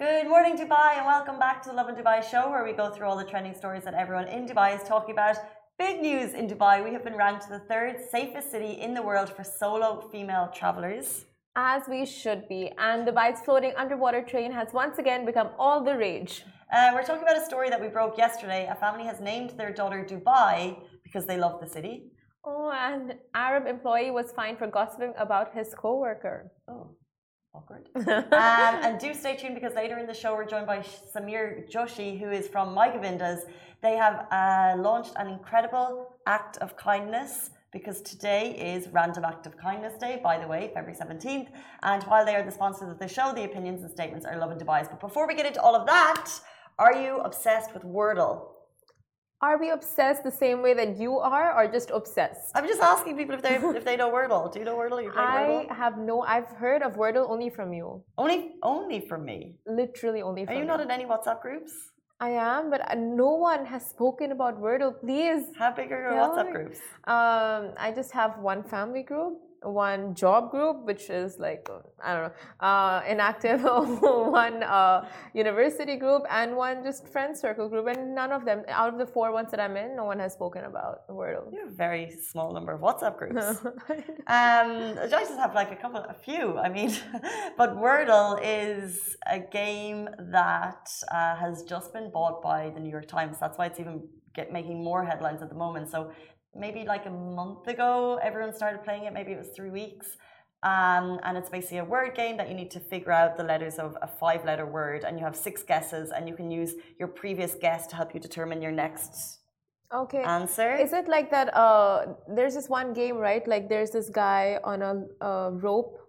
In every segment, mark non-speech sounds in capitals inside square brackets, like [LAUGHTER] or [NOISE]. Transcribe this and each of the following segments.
Good morning, Dubai, and welcome back to the Lovin Dubai show, where we go through all the trending stories that everyone in Dubai is talking about. Big news in Dubai we have been ranked the third safest city in the world for solo female travelers. As we should be. And Dubai's floating underwater train has once again become all the rage. Uh, we're talking about a story that we broke yesterday. A family has named their daughter Dubai because they love the city. Oh, and Arab employee was fined for gossiping about his co-worker. Oh, awkward. [LAUGHS] um, and do stay tuned because later in the show we're joined by Samir Joshi, who is from My Govindas. They have uh, launched an incredible act of kindness because today is Random Act of Kindness Day, by the way, February 17th. And while they are the sponsors of the show, the opinions and statements are Lovin Dubai's. But before we get into all of that, are you obsessed with Wordle? Are we obsessed the same way that you are, or just obsessed? I'm just asking people if they if they know Wordle. Do you know Wordle? You I Wordle? have no. I've heard of Wordle only from you. Only only from me. Literally only from Are you not in any WhatsApp groups? I am, but uh, no one has spoken about Wordle. Please. How big are your. WhatsApp groups? Um, I just have one family group, one job group, which is like uh, I don't know, uh, inactive, [LAUGHS] one uh, university group, and one just friend circle group. And none of them, out of the four ones that I'm in, no one has spoken about Wordle. You have a very small number of WhatsApp groups. [LAUGHS] Um, I just have like a couple, a few. I mean, [LAUGHS] but Wordle is a game that uh, has just been bought by the New York Times. That's why it's even get making more headlines at the moment. So maybe like a month ago, everyone started playing it. Maybe it was three weeks. Um, and it's basically a word game that you need to figure out the letters of a five letter word, and you have six guesses, and you can use your previous guess to help you determine your next Okay. answer. Is it like that? Uh, there's this one game, right? Like there's this guy on a uh, rope.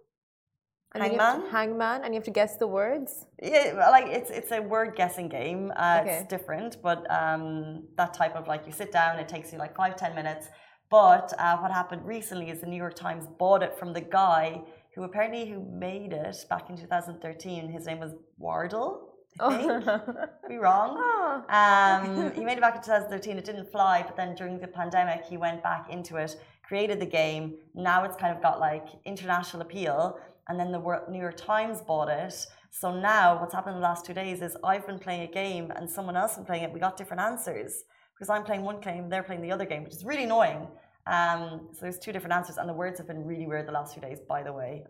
And have to- Hangman? hangman, and you have to guess the words. Yeah, like it's it's a word guessing game. Uh, Okay. It's different, but um, that type of like you sit down, it takes you like five ten minutes. But uh, what happened recently is the New York Times bought it from the guy who apparently who made it back in 2013. His name was Wardle. I think. Could [LAUGHS] be wrong. Oh. Um, [LAUGHS] he made it back in 2013. It didn't fly, but then during the pandemic, he went back into it, created the game. Now it's kind of got like international appeal. And then the New York Times bought it. So now what's happened in the last two days is I've been playing a game and someone else been playing it. We got different answers because I'm playing one game, they're playing the other game, which is really annoying. Um, so there's two different answers, and the words have been really weird the last few days, by the way.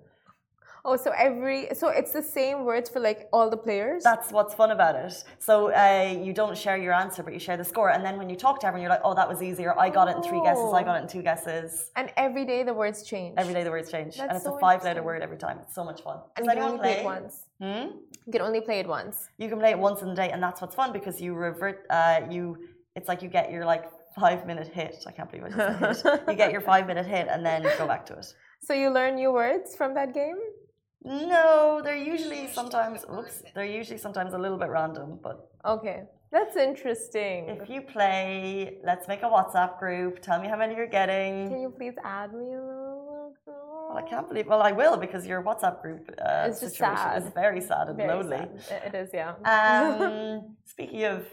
Oh, so every so it's the same words for like all the players. That's what's fun about it. So uh, you don't share your answer, but you share the score. And then when you talk to everyone, you're like, oh, that was easier. I got it in three guesses. I got it in two guesses. and every day the words change. Every day the words change. and it's so a five letter word every time. It's so much fun. and Does you can only play play? it once. Hmm? You can only play it once. You can play it once in a day, and that's what's fun because you revert. Uh, you, it's like you get your like five minute hit. I can't believe I just said hit. You get your [LAUGHS] five minute hit, and then go back to it. So you learn new words from that game. No, they're usually sometimes. Oops, they're usually sometimes a little bit random, but Okay, that's interesting. If you play, let's make a WhatsApp group. Tell me how many you're getting. Can you please add me? Well, I can't believe. Well, I will because your WhatsApp group uh, situation sad. is very sad and Very lonely. sad. It is, yeah. Um, [LAUGHS] speaking of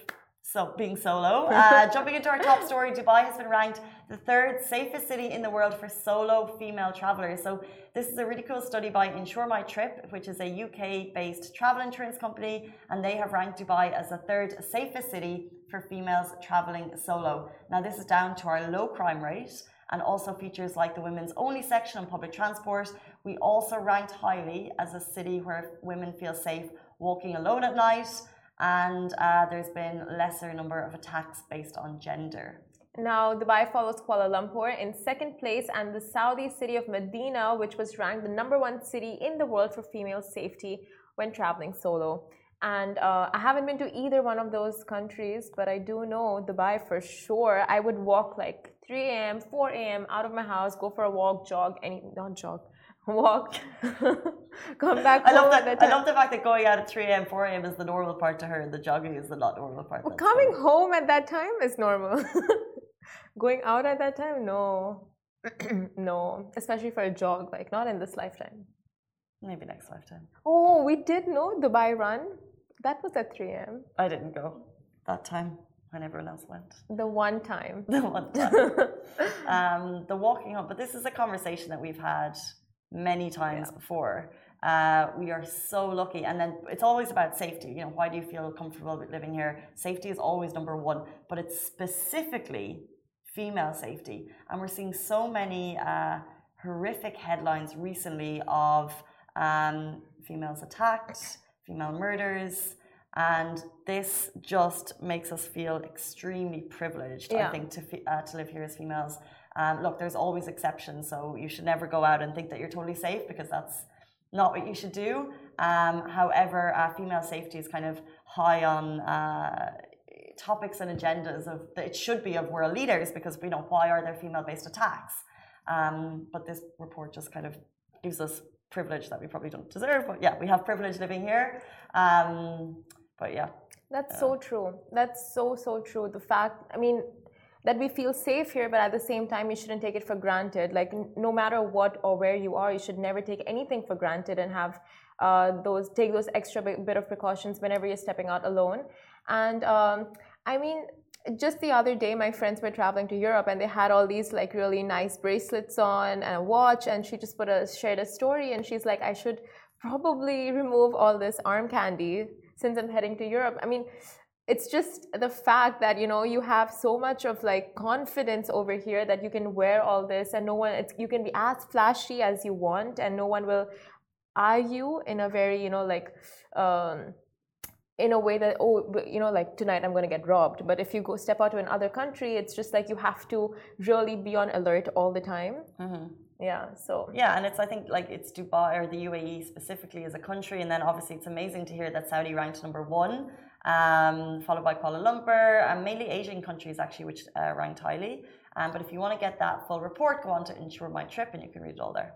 so being solo, [LAUGHS] uh, jumping into our top story, Dubai has been ranked the third safest city in the world for solo female travelers. So this is a really cool study by Insure My Trip, which is a UK-based travel insurance company, and they have ranked Dubai as the third safest city for females traveling solo. Now this is down to our low crime rate and also features like the women's only section on public transport. We also ranked highly as a city where women feel safe walking alone at night, and uh, there's been lesser number of attacks based on gender. Now, Dubai follows Kuala Lumpur in second place, and the Saudi city of Medina, which was ranked the number one city in the world for female safety when traveling solo. And uh, I haven't been to either one of those countries, but I do know Dubai for sure. I would walk like 3 a.m., 4 a.m. out of my house, go for a walk, jog, any not jog, walk, [LAUGHS] come back I love at that. I time. love the fact that going out at 3 a.m., 4 a.m. is the normal part to her, and the jogging is the not normal part. That's Coming home at that time is normal. [LAUGHS] Going out at that time, no. [CLEARS THROAT] no, especially for a jog, like not in this lifetime. Maybe next lifetime. Oh, we did know Dubai Run. That was at 3 a.m. I didn't go that time when everyone else went. The one time. [LAUGHS] The one time. um, the walking home, but this is a conversation that we've had many times before. Uh, we are so lucky. And then it's always about safety. You know, why do you feel comfortable living here? Safety is always number one, but it's specifically female safety. And we're seeing so many uh, horrific headlines recently of um, females attacked, female murders. And this just makes us feel extremely privileged, yeah. I think, to, uh, to live here as females. Um, look, there's always exceptions, so you should never go out and think that you're totally safe because that's not what you should do. Um, however, uh, female safety is kind of high on uh, topics and agendas of it should be of world leaders because we know why are there female-based attacks. Um, but this report just kind of gives us privilege that we probably don't deserve. But yeah, we have privilege living here. Um, but yeah. That's uh, so true. That's so, so true. The fact, I mean, that we feel safe here, but at the same time, you shouldn't take it for granted. Like, no matter what or where you are, you should never take anything for granted and have uh, those, take those extra bit of precautions whenever you're stepping out alone. And um, I mean, just the other day my friends were traveling to europe and they had all these like really nice bracelets on and a watch and she just put a shared a story and she's like i should probably remove all this arm candy since i'm heading to europe i mean it's just the fact that you know you have so much of like confidence over here that you can wear all this and no one it's, you can be as flashy as you want and no one will eye you in a very you know like um, in a way that oh you know like tonight i'm going to get robbed. But if you go step out to another country it's just like you have to really be on alert all the time. Mm-hmm. yeah so. Yeah and it's i think like it's dubai or the uae specifically as a country and then obviously it's amazing to hear that saudi ranked number one um, followed by kuala lumpur and mainly asian countries actually which uh, ranked highly um, but if you want to get that full report go on to insure my trip and you can read it all there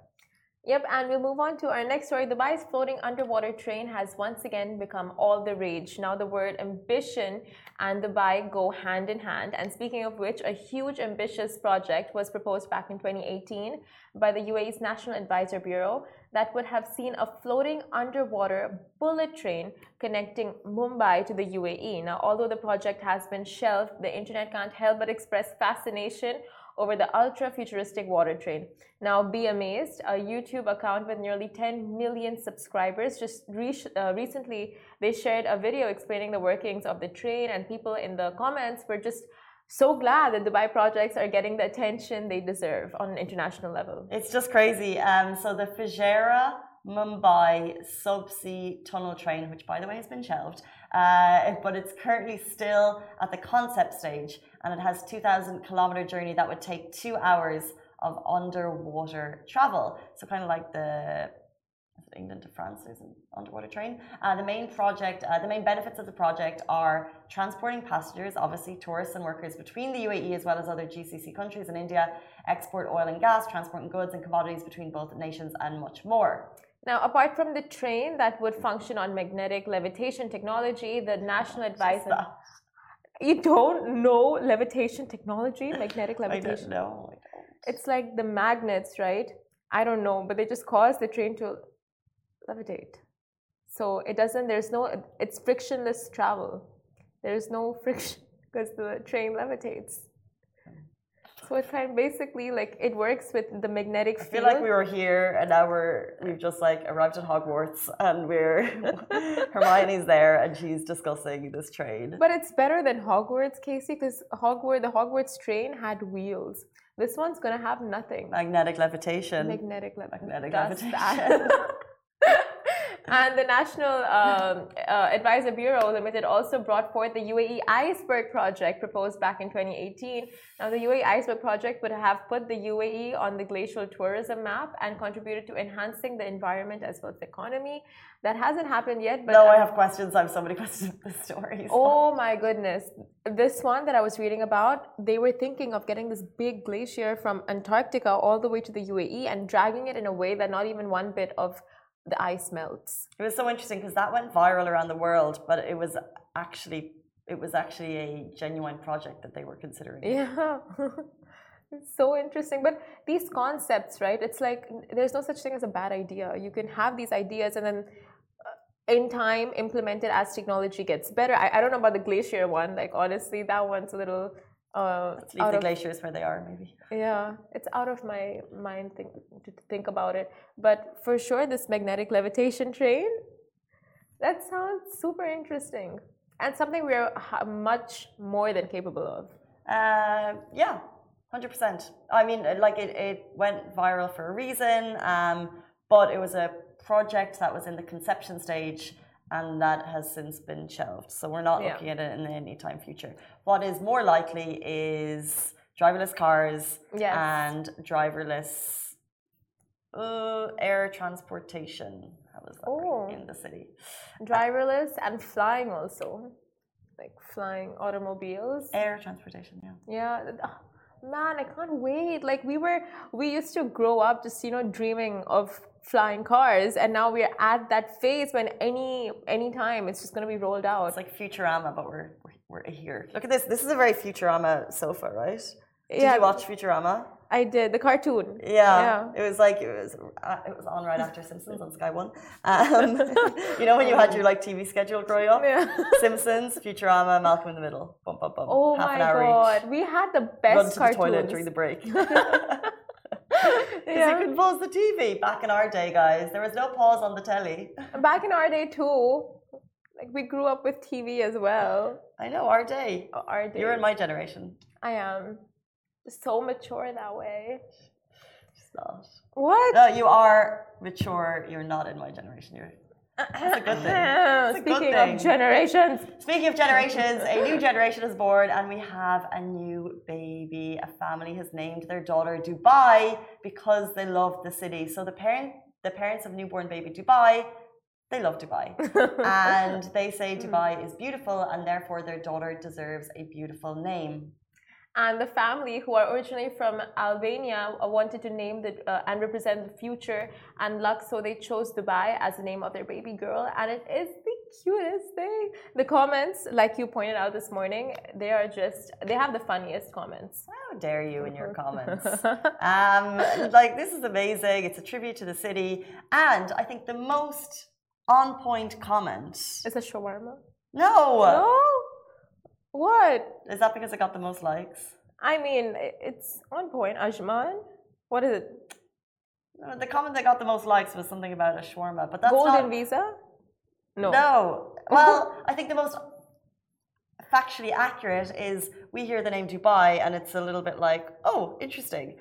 Yep, and we'll move on to our next story. Dubai's floating underwater train has once again become all the rage. Now, the word ambition and Dubai go hand in hand. And speaking of which, a huge ambitious project was proposed back in 2018 by the UAE's National Advisor Bureau that would have seen a floating underwater bullet train connecting Mumbai to the UAE. Now, although the project has been shelved, the internet can't help but express fascination over the ultra futuristic water train. Now, be amazed, a YouTube account with nearly 10 million subscribers just re uh, recently they shared a video explaining the workings of the train, and people in the comments were just so glad that Dubai projects are getting the attention they deserve on an international level. It's just crazy. Um, so the Fujairah Mumbai subsea tunnel train, which by the way has been shelved, uh, but it's currently still at the concept stage and it has 2,000 kilometer journey that would take two hours of underwater travel. So kind of like the England to France, there's an underwater train. Uh, the main project, uh, the main benefits of the project are transporting passengers, obviously tourists and workers between the UAE as well as other GCC countries and India, export oil and gas, transporting goods and commodities between both nations, and much more. Now, apart from the train that would function on magnetic levitation technology, the national advisor. [LAUGHS] You don't know levitation technology, [LAUGHS] magnetic levitation? I don't know. I don't. It's like the magnets, right? I don't know, but they just cause the train to levitate. So it doesn't, there's no, it's frictionless travel. There's no [LAUGHS] friction because the train levitates. So it's kind of basically like it works with the magnetic field. I feel like we were here and now we're we've just like arrived at Hogwarts and we're [LAUGHS] Hermione's there and she's discussing this train. But it's better than Hogwarts, Casey, because Hogwarts the Hogwarts train had wheels. This one's gonna have nothing. Magnetic levitation. Magnetic, le- Magnetic levitation. [LAUGHS] and the National um, uh, Advisor Bureau Limited also brought forth the UAE Iceberg Project proposed back in 2018. Now, the UAE Iceberg Project would have put the UAE on the glacial tourism map and contributed to enhancing the environment as well as the economy. That hasn't happened yet. But no, I have questions. I have so many questions the story. Oh my goodness. This one that I was reading about, they were thinking of getting this big glacier from Antarctica all the way to the UAE and dragging it in a way that not even one bit of the ice melts. It was so interesting because that went viral around the world, but it was actually it was actually a genuine project that they were considering. Yeah. [LAUGHS] it's so interesting. But these concepts, right? It's like there's no such thing as a bad idea. You can have these ideas and then uh, in time implement it as technology gets better. I, I don't know about the glacier one. Like honestly, that one's a little Uh, Let's leave the of, glaciers where they are, maybe. yeah, it's out of my mind think, to think about it. But for sure, this magnetic levitation train, that sounds super interesting and something we're much more than capable of. Uh, yeah, hundred percent. I mean, uh, like it, it went viral for a reason, um, but it was a project that was in the conception stage, and that has since been shelved. So we're not Yeah. looking at it in any time future. What is more likely is driverless cars Yes. and driverless uh, air transportation. How was that Oh. in the city? Driverless and flying also, like flying automobiles. Air transportation. Yeah. Yeah, ah, man, I can't wait. Like we were, we used to grow up just you know dreaming of flying cars, and now we're at that phase when any any time it's just gonna be rolled out. It's like Futurama, but we're, we're we're here. Look at this. This is a very Futurama sofa, right? Did Yeah. you watch Futurama? I did the cartoon. Yeah. Yeah. It was like it was uh, it was on right after Simpsons on Sky One. Um, [LAUGHS] you know when you had your like TV schedule growing up? Yeah. [LAUGHS] Simpsons, Futurama, Malcolm in the Middle. Bum bum bum. Oh Half my an hour god, each. we had the best Run to cartoons. the toilet during the break. [LAUGHS] Because Yeah. you could pause the TV back in our day, guys. There was no pause on the telly. [LAUGHS] Back in our day too, like we grew up with TV as well. I know, our day. Our day. You're in my generation. I am so mature that way. Just not. What? No, you are mature. You're not in my generation. You're. That's a good thing. [LAUGHS] That's a good Speaking thing. of generations, Speaking of generations, a new generation is born, and we have a new baby. A family has named their daughter Dubai because they love the city. So the parent, the parents of newborn baby Dubai, they love Dubai, [LAUGHS] and they say hmm. Dubai is beautiful, and therefore their daughter deserves a beautiful name. And the family who are originally from Albania wanted to name the uh, and represent the future and luck, so they chose Dubai as the name of their baby girl, and it is the cutest thing. The comments, like you pointed out this morning, they are just they have the funniest comments. How dare you in your comments? [LAUGHS] um, like this is amazing. It's a tribute to the city, and I think the most on point comment. is a shawarma. No, No, what? is that because it got the most likes? I mean, it's on point. Ajman, what is it? No, The comment that got the most likes was something about a shawarma, but that's Golden not. visa? No. No. [LAUGHS] Well, I think the most factually accurate is we hear the name Dubai and it's a little bit like, oh, interesting.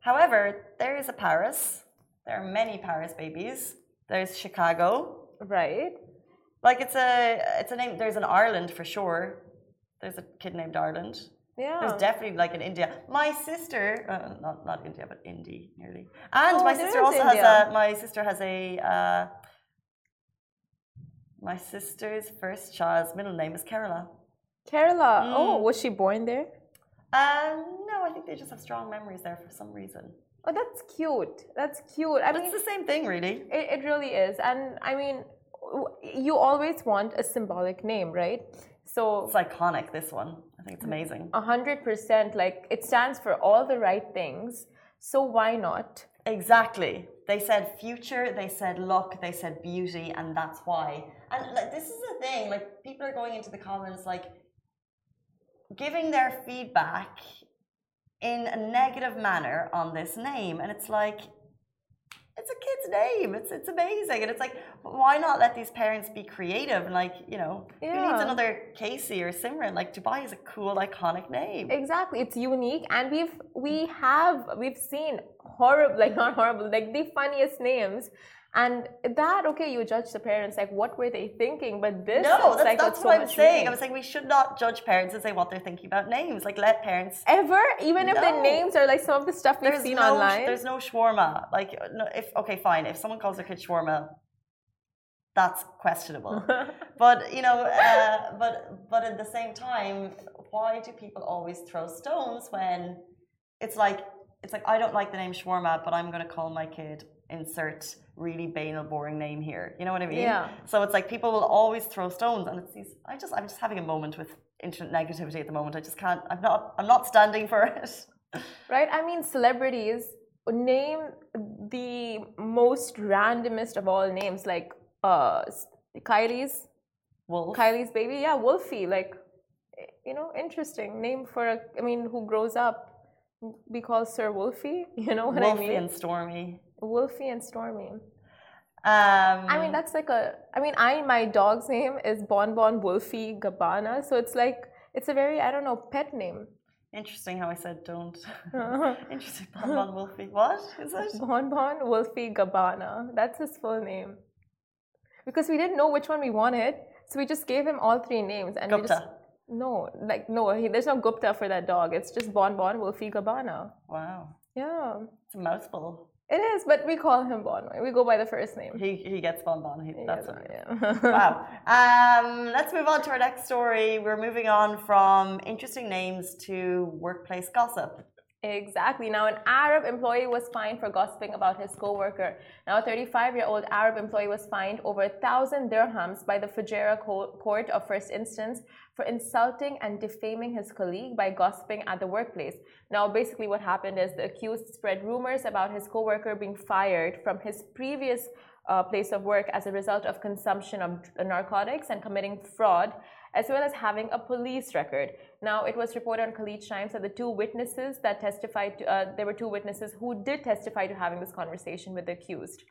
However, there is a Paris. There are many Paris babies. There's Chicago. Right. Like it's a it's a name. There's an Ireland for sure. There's a kid named Ireland. Yeah. There's definitely like in India. My sister, uh, not not India, but Indy nearly. And Oh, my sister also India. has a. My sister has a. Uh, my sister's first child's middle name is Kerala. Kerala. Mm. Oh, was she born there? Um, no, I think they just have strong memories there for some reason. Oh, that's cute. That's cute. I But mean, it's the same thing, really. it, it really is. And I mean, you always want a symbolic name, right? So It's iconic. This one, I think it's mm. amazing. a hundred percent, like it stands for all the right things. So why not? Exactly. They said future, they said luck, they said beauty, and that's why. And like, this is the thing, like people are going into the comments like giving their feedback in a negative manner on this name, and it's like it's a kid's name. It's it's amazing, and it's like why not let these parents be creative and like you know who needs another Casey or Simran? Like Dubai is a cool iconic name. Exactly, it's unique, and we've we have we've seen horrible, like not horrible, like the funniest names. And that okay, you judge the parents like what were they thinking, but this No, that's, like that's what so I'm saying. meaning. I was saying we should not judge parents and say what they're thinking about names. Like let parents. ever, even if the names are like some of the stuff we've seen no, online. There's no shawarma. Like no, if okay, fine. If someone calls their kid shawarma, that's questionable. [LAUGHS] but you know, uh, but but at the same time, why do people always throw stones when it's like it's like I don't like the name shawarma, but I'm going to call my kid insert really banal, boring name here. You know what I mean? Yeah. So it's like people will always throw stones, and it's these. I just I'm just having a moment with internet negativity at the moment. I just can't. I'm not. I'm not standing for it. [LAUGHS] Right? I mean, celebrities name the most randomest of all names, like uh, Kylie's Wolf. Kylie's baby. Yeah, Wolfie. Like, you know, interesting name for a. I mean, who grows up be called Sir Wolfie? [LAUGHS] You know what Wolfie I mean? Wolfie and Stormy. Wolfie and Stormy. Um, I mean, that's like a. I mean, I my dog's name is Bon Bon Wolfie Gabbana, so it's like it's a very I don't know pet name. interesting how I said don't. [LAUGHS] [LAUGHS] interesting. Bon Bon Wolfie. What is it? Bon Bon Wolfie Gabbana. That's his full name. Because we didn't know which one we wanted, so we just gave him all three names and we just no, like no, he, there's no Gupta for that dog. It's just Bon Bon Wolfie Gabbana. Wow. Yeah, It's a mouthful. It is, but we call him Bon. We go by the first name. He, he gets Bon Bon. He, that's what yeah. [LAUGHS] wow. Um, let's move on to our next story. We're moving on from interesting names to workplace gossip. Exactly. Now, an Arab employee was fined for gossiping about his co-worker. Now, a 35-year-old Arab employee was fined over a thousand dirhams by the Fujairah Court of First Instance for insulting and defaming his colleague by gossiping at the workplace. Now, basically, what happened is the accused spread rumors about his co-worker being fired from his previous uh, place of work as a result of consumption of narcotics and committing fraud, as well as having a police record. Now, it was reported on Khaleej Times that the two witnesses that testified, to, uh, there were two witnesses who did testify to having this conversation with the accused.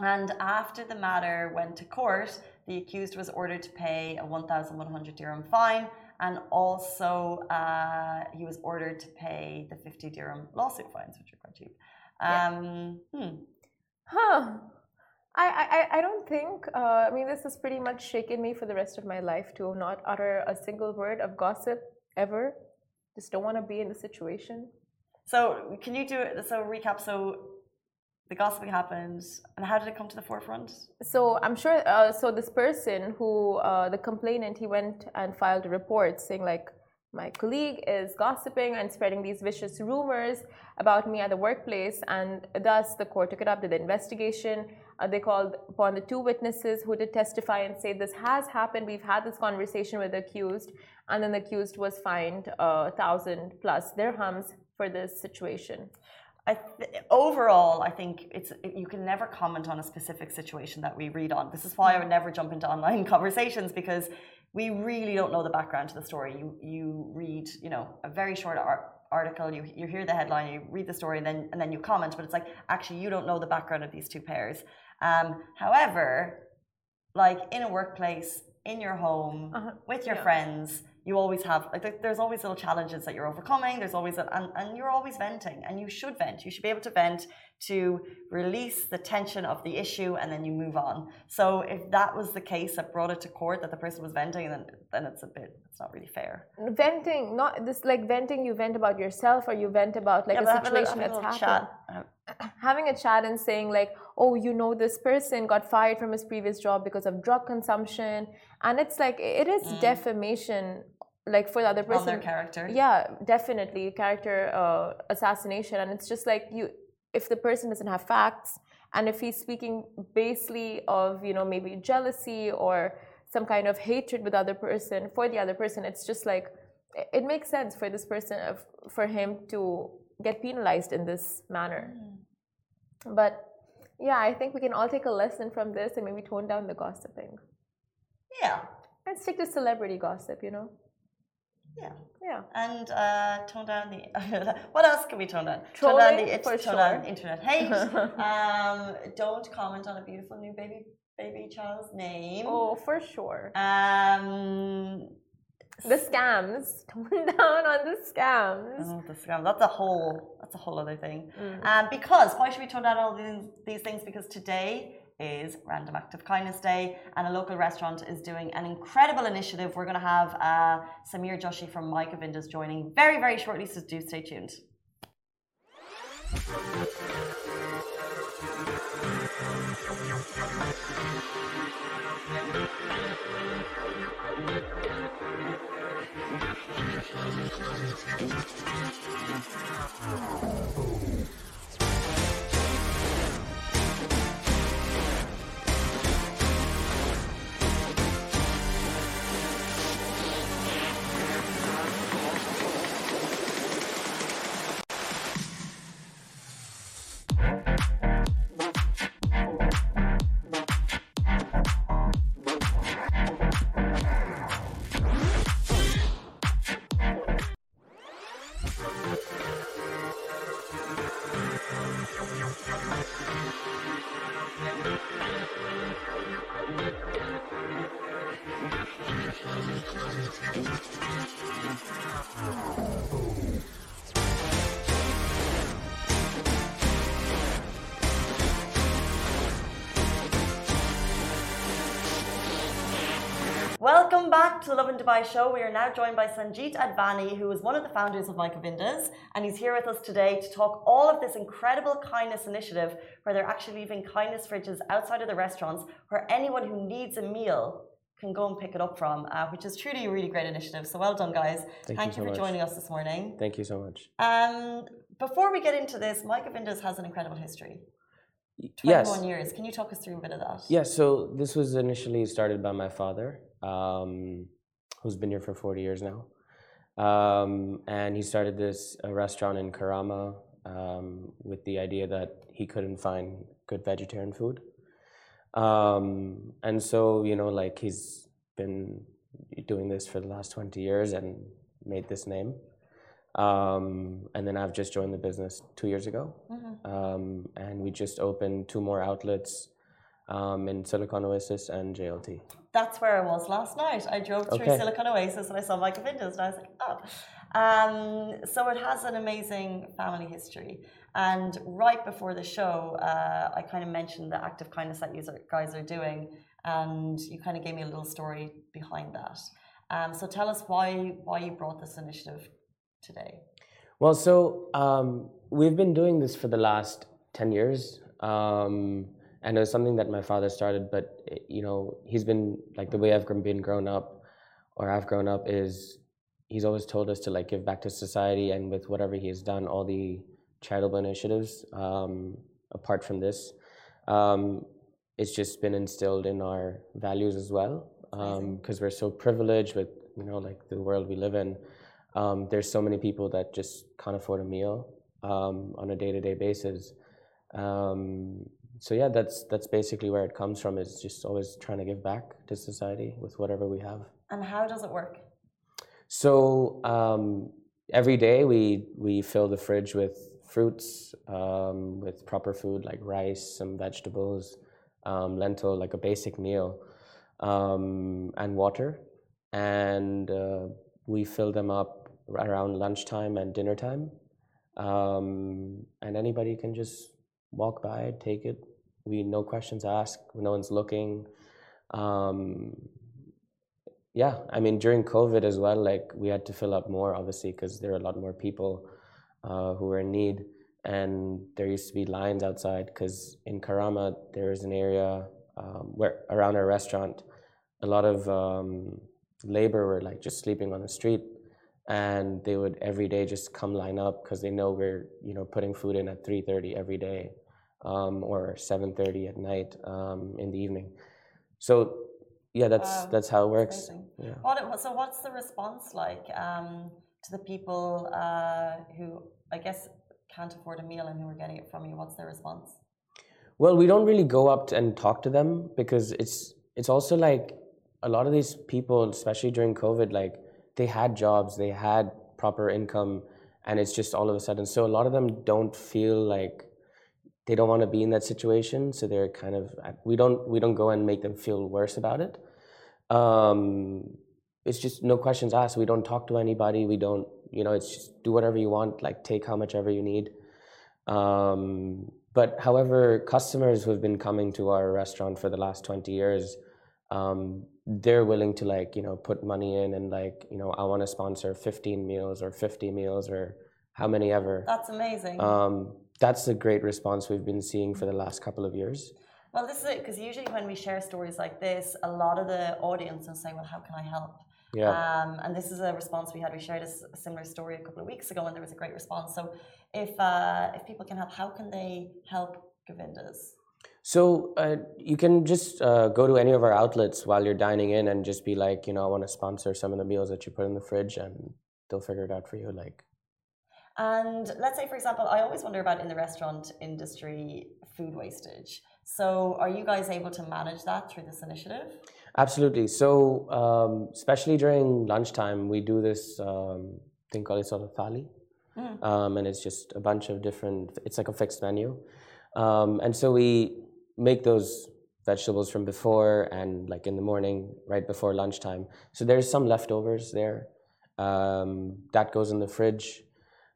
And after the matter went to court, the accused was ordered to pay a 1,100 dirham fine, and also uh, he was ordered to pay the 50 dirham lawsuit fines, which are quite cheap. Um, hmm. Huh. I, I, I don't think, uh, I mean, this has pretty much shaken me for the rest of my life to not utter a single word of gossip ever. Just don't want to be in the situation. So, can you do it? So, recap. So, the gossiping happened, and how did it come to the forefront? So I'm sure. Uh, so this person who, uh, the complainant, he went and filed a report saying like, my colleague is gossiping and spreading these vicious rumors about me at the workplace, and thus the court took it up, did the investigation. Uh, they called upon the two witnesses who did testify and say this has happened. We've had this conversation with the accused, and then the accused was fined a uh, thousand plus dirhams for this situation. I th- overall, I think it's you can never comment on a specific situation that we read on. This is why I would never jump into online [LAUGHS] conversations because we really don't know the background to the story. You you read, you know, a very short ar- article. You you hear the headline, you read the story, and then and then you comment. But it's like actually you don't know the background of these two pairs. Um, however, like in a workplace, in your home, Uh-huh. with your Yeah. friends, you always have like there's always little challenges that you're overcoming. There's always a, and, and you're always venting, and you should vent. You should be able to vent to release the tension of the issue, and then you move on. So if that was the case that brought it to court that the person was venting, then then it's a bit it's not really fair. Venting, not this like venting. You vent about yourself, or you vent about like Yeah, a have a little- situation that's happened. chat. Uh, [CLEARS THROAT] having a chat and saying like oh you know this person got fired from his previous job because of drug consumption and it's like it is defamation like for the other person Mm. on their character. yeah definitely character uh, assassination. And it's just like you if the person doesn't have facts and if he's speaking basely of you know maybe jealousy or some kind of hatred with the other person for the other person it's just like it- it makes sense for this person for him to get penalized in this manner. But yeah i think we can all take a lesson from this and maybe tone down the gossiping. Yeah, and stick to celebrity gossip you know yeah. yeah And uh, tone down the. [LAUGHS] what else can we tone down? tone down the for tone down internet hate. [LAUGHS] um, don't comment on a beautiful new baby baby child's name. oh for sure Um, The scams. [LAUGHS] Tone down on the scams. oh, the scam. That's a whole. That's a whole other thing. Mm. Um, because why should we tone down all these, these things? Because today is Random Act of Kindness Day, and a local restaurant is doing an incredible initiative. We're going to have uh, Samir Joshi from My joining very, very shortly, so do stay tuned. Oh. To the Lovin Dubai show. We are now joined by Sanjit Advani, who is one of the founders of My Govindas, and he's here with us today to talk all of this incredible kindness initiative where they're actually leaving kindness fridges outside of the restaurants where anyone who needs a meal can go and pick it up from, uh, which is truly a really great initiative. So well done, guys. Thank, Thank you, you, so for much. joining us this morning. Thank you so much. Um, before we get into this, My Govindas has an incredible history. Y- 21 Yes. years. Can you talk us through a bit of that? Yeah, so this was initially started by my father, um, who's been here for 40 years now. Um, and he started this uh, restaurant in Karama um, with the idea that he couldn't find good vegetarian food. Um, and so, you know, like he's been doing this for the last 20 years and made this name. Um, and then I've just joined the business two years ago. Um, and we just opened two more outlets um, in Silicon Oasis and JLT. That's where I was last night. I drove through Okay. Silicon Oasis and I saw My Govindas and I was like, oh. Um, so it has an amazing family history. And right before the show, uh, I kind of mentioned the act of kindness that you guys are doing, and you kind of gave me a little story behind that. Um, so tell us why why you brought this initiative today. Well, so um, we've been doing this for the last 10 years. Um, and it was something that my father started, but eh, you know, he's been like the way I've been grown up or I've grown up is he's always told us to like give back to society and with whatever he has done, all the charitable initiatives, um, apart from this, um, it's just been instilled in our values as well. Because we're so privileged with, you know, like the world we live in. Um, there's so many people that just can't afford a meal um, on a day-to-day basis. So yeah, that's that's basically where it comes from. Is just always trying to give back to society with whatever we have. And how does it work? So um, every day we we fill the fridge with fruits, um, with proper food like rice, some vegetables, um, lentil, like a basic meal, um, and water, and uh, we fill them up around lunchtime and dinner time, um, and anybody can just walk by, take it. We no questions asked. No one's looking. Um, yeah, I mean during COVID as well, like we had to fill up more obviously because there are a lot more people uh, who were in need, and there used to be lines outside because in Karama there is an area um, where around our restaurant, a lot of um, labor were like just sleeping on the street, and they would every day just come line up because they know we're you know putting food in at three thirty every day, or seven thirty at night um, in the evening. So yeah, that's Wow, that's how it works. Yeah. What, so what's the response like um, to the people uh, who I guess can't afford a meal and who are getting it from you? What's their response? Well, we don't really go up to and talk to them because it's it's also like a lot of these people, especially during COVID, like they had jobs, they had proper income, and it's just all of a sudden. So a lot of them don't feel like they don't want to be in that situation. So they're kind of we don't we don't go and make them feel worse about it. Um, it's just no questions asked. We don't talk to anybody. We don't you know it's just do whatever you want. Like take how much ever you need. Um, but however, customers who have been coming to our restaurant for the last 20 years, um, they're willing to like, you know, put money in and like, you know, I want to sponsor 15 meals or 50 meals or how many ever. That's amazing. Um, that's a great response we've been seeing for the last couple of years. well, this is it because usually when we share stories like this, a lot of the audience will say, "Well, how can I help?" Yeah. Um, and this is a response we had. We shared a, s- a similar story a couple of weeks ago, and there was a great response. So, if uh, if people can help, how can they help Govindas? So uh, you can just uh, go to any of our outlets while you're dining in and just be like, you know, I want to sponsor some of the meals that you put in the fridge, and they'll figure it out for you. Like, And let's say, for example, I always wonder about in the restaurant industry food wastage. So, are you guys able to manage that through this initiative? Absolutely. So, um, especially during lunchtime, we do this um, thing called it's called a thali, um, and it's just a bunch of different. It's like a fixed menu, um, and so we make those vegetables from before and like in the morning, right before lunchtime. So there's some leftovers there. Um, that goes in the fridge.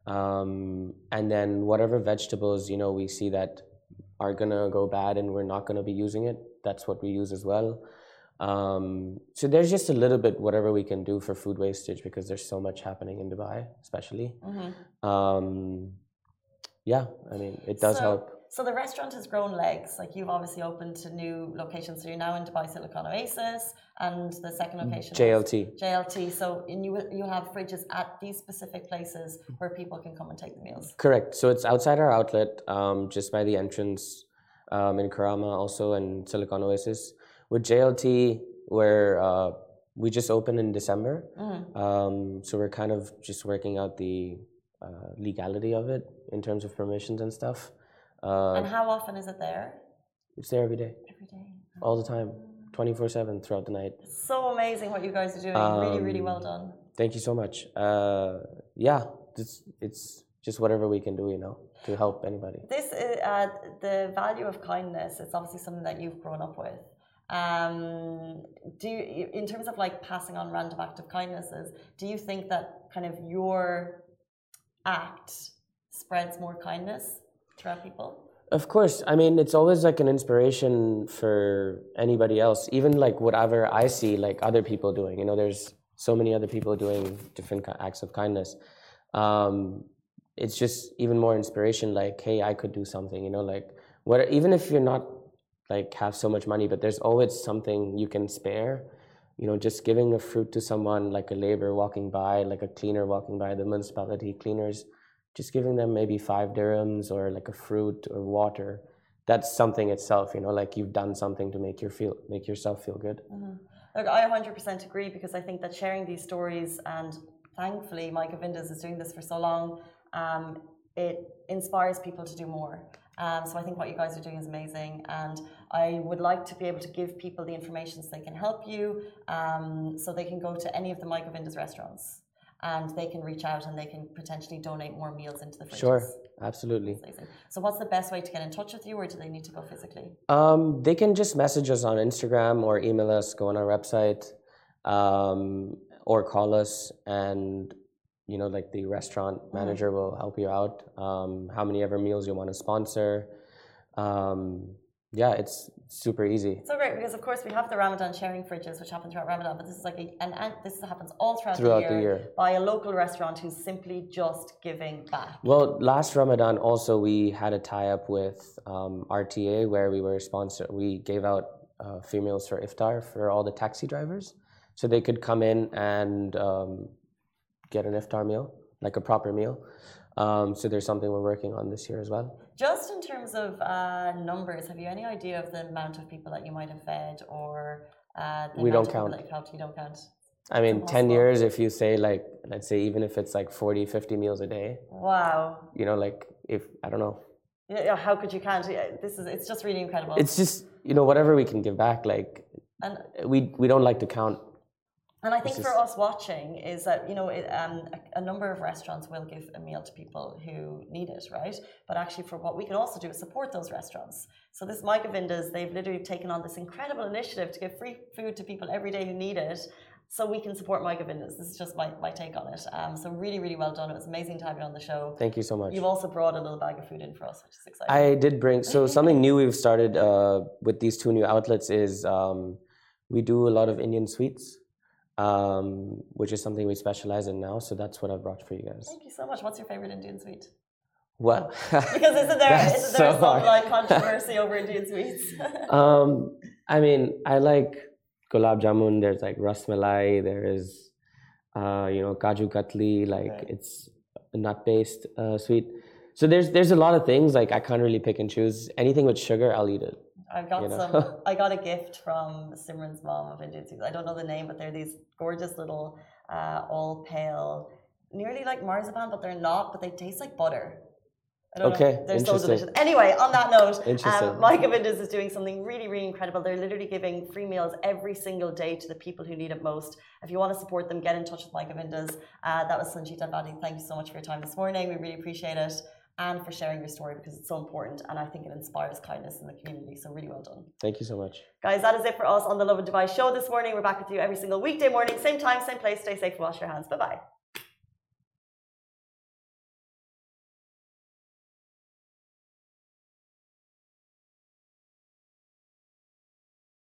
Um, and then whatever vegetables, you know, we see that are gonna go bad and we're not gonna be using it, that's what we use as well. Um, so there's just a little bit whatever we can do for food wastage because there's so much happening in Dubai, especially. Um, yeah, I mean, it does so, help. So the restaurant has grown legs. Like you've obviously opened to new locations. So you're now in Dubai Silicon Oasis, and the second location is JLT. JLT. So and you will- you'll have fridges at these specific places where people can come and take the meals. Correct. So it's outside our outlet, um, just by the entrance um, in Karama, also in Silicon Oasis. With JLT, where uh, we just opened in December, um, so we're kind of just working out the uh, legality of it in terms of permissions and stuff. Uh, and how often is it there? it's there every day, Every day. all the time, 24 7 throughout the night. So amazing what you guys are doing. really, really well Um, done. Thank you so much. Uh, yeah, it's, it's just whatever we can do, you know, to help anybody. This is uh, the value of kindness. It's obviously something that you've grown up with. Um, do you, in terms of like passing on random act of kindnesses, do you think that kind of your act spreads more kindness people? Of course. I mean, it's always like an inspiration for anybody else. Even like whatever I see, like other people doing. You know, there's so many other people doing different acts of kindness. Um, it's just even more inspiration. Like, hey, I could do something. You know, like what? Even if you're not like have so much money, but there's always something you can spare. You know, just giving a fruit to someone, like a laborer walking by, like a cleaner walking by, the municipality cleaners just giving them maybe five dirhams or like a fruit or water that's something itself you know like you've done something to make your feel make yourself feel good. Look, I 100% agree because I think that sharing these stories, and thankfully, My Govindas is doing this for so long, um, it inspires people to do more. Um, so I think what you guys are doing is amazing, and I would like to be able to give people the information so they can help you, um, so they can go to any of the My Govindas restaurants, and they can reach out and they can potentially donate more meals into the fridges. sure absolutely So what's the best way to get in touch with you, or do they need to go physically? um, they can just message us on instagram or email us go on our website um, or call us and you know like the restaurant manager will help you out um, how many ever meals you want to sponsor um, yeah it's super easy So great because of course we have the Ramadan sharing fridges, which happen throughout Ramadan, but this is like a and, and this happens all throughout, Throughout the, the year year. by a local restaurant who's simply just giving back. Well, last Ramadan also we had a tie-up with um, RTA where we were sponsor. We gave out uh, free meals for iftar for all the taxi drivers, so they could come in and um, get an iftar meal, like a proper meal. Um, so there's something we're working on this year as well. Just in terms of uh, numbers, have you any idea of the amount of people that you might have fed or uh, the We don't of count. that you've helped? You don't count. I mean, 10 years, if you say like, let's say even if it's like 40, 50 meals a day, Wow. you know, like if, I don't know, Yeah, yeah, how could you count? This is it's just really incredible. it's just, you know, whatever we can give back, like and we, we don't like to count And I think This for is- us watching is that you know it, um, a, a number of restaurants will give a meal to people who need it, right? But actually, for what we can also do is support those restaurants. So this My Govindas, they've literally taken on this incredible initiative to give free food to people every day who need it. So we can support My Govindas. This is just my, my take on it. Um, so really, really well done. It was amazing to have you on the show. Thank you so much. You've also brought a little bag of food in for us, which is exciting. I did bring so something new we've started uh, with these two new outlets is um, we do a lot of Indian sweets, um, which is something we specialize in now. So that's what I brought for you guys. Thank you so much. What's your favorite Indian sweet? Well, [LAUGHS] Because isn't there, isn't there so some like [LAUGHS] controversy over Indian sweets? [LAUGHS] um, I mean, I like gulab jamun. There's like ras malai. There is, uh, you know, kaju katli. Like Right. it's a nut-based uh, sweet. So there's there's a lot of things like I can't really pick and choose. Anything with sugar, I'll eat it. I got you know. some. [LAUGHS] I got a gift from Simran's mom of Indian sweets. I don't know the name, but they're these gorgeous little, uh, all pale, nearly like marzipan, but they're not. But they taste like butter. I don't Okay, know. They're so delicious. Anyway, on that note, um, My Govindas is doing something really, really incredible. They're literally giving free meals every single day to the people who need it most. If you want to support them, get in touch with My Govindas. Uh, that was Sanjit Advani. Thank you so much for your time this morning. We really appreciate it. And for sharing your story because it's so important. And I think it inspires kindness in the community. So, really well done. Thank you so much. Guys, that is it for us on the Lovin Dubai show this morning. We're back with you every single weekday morning, same time, same place. Stay safe and wash your hands. Bye bye.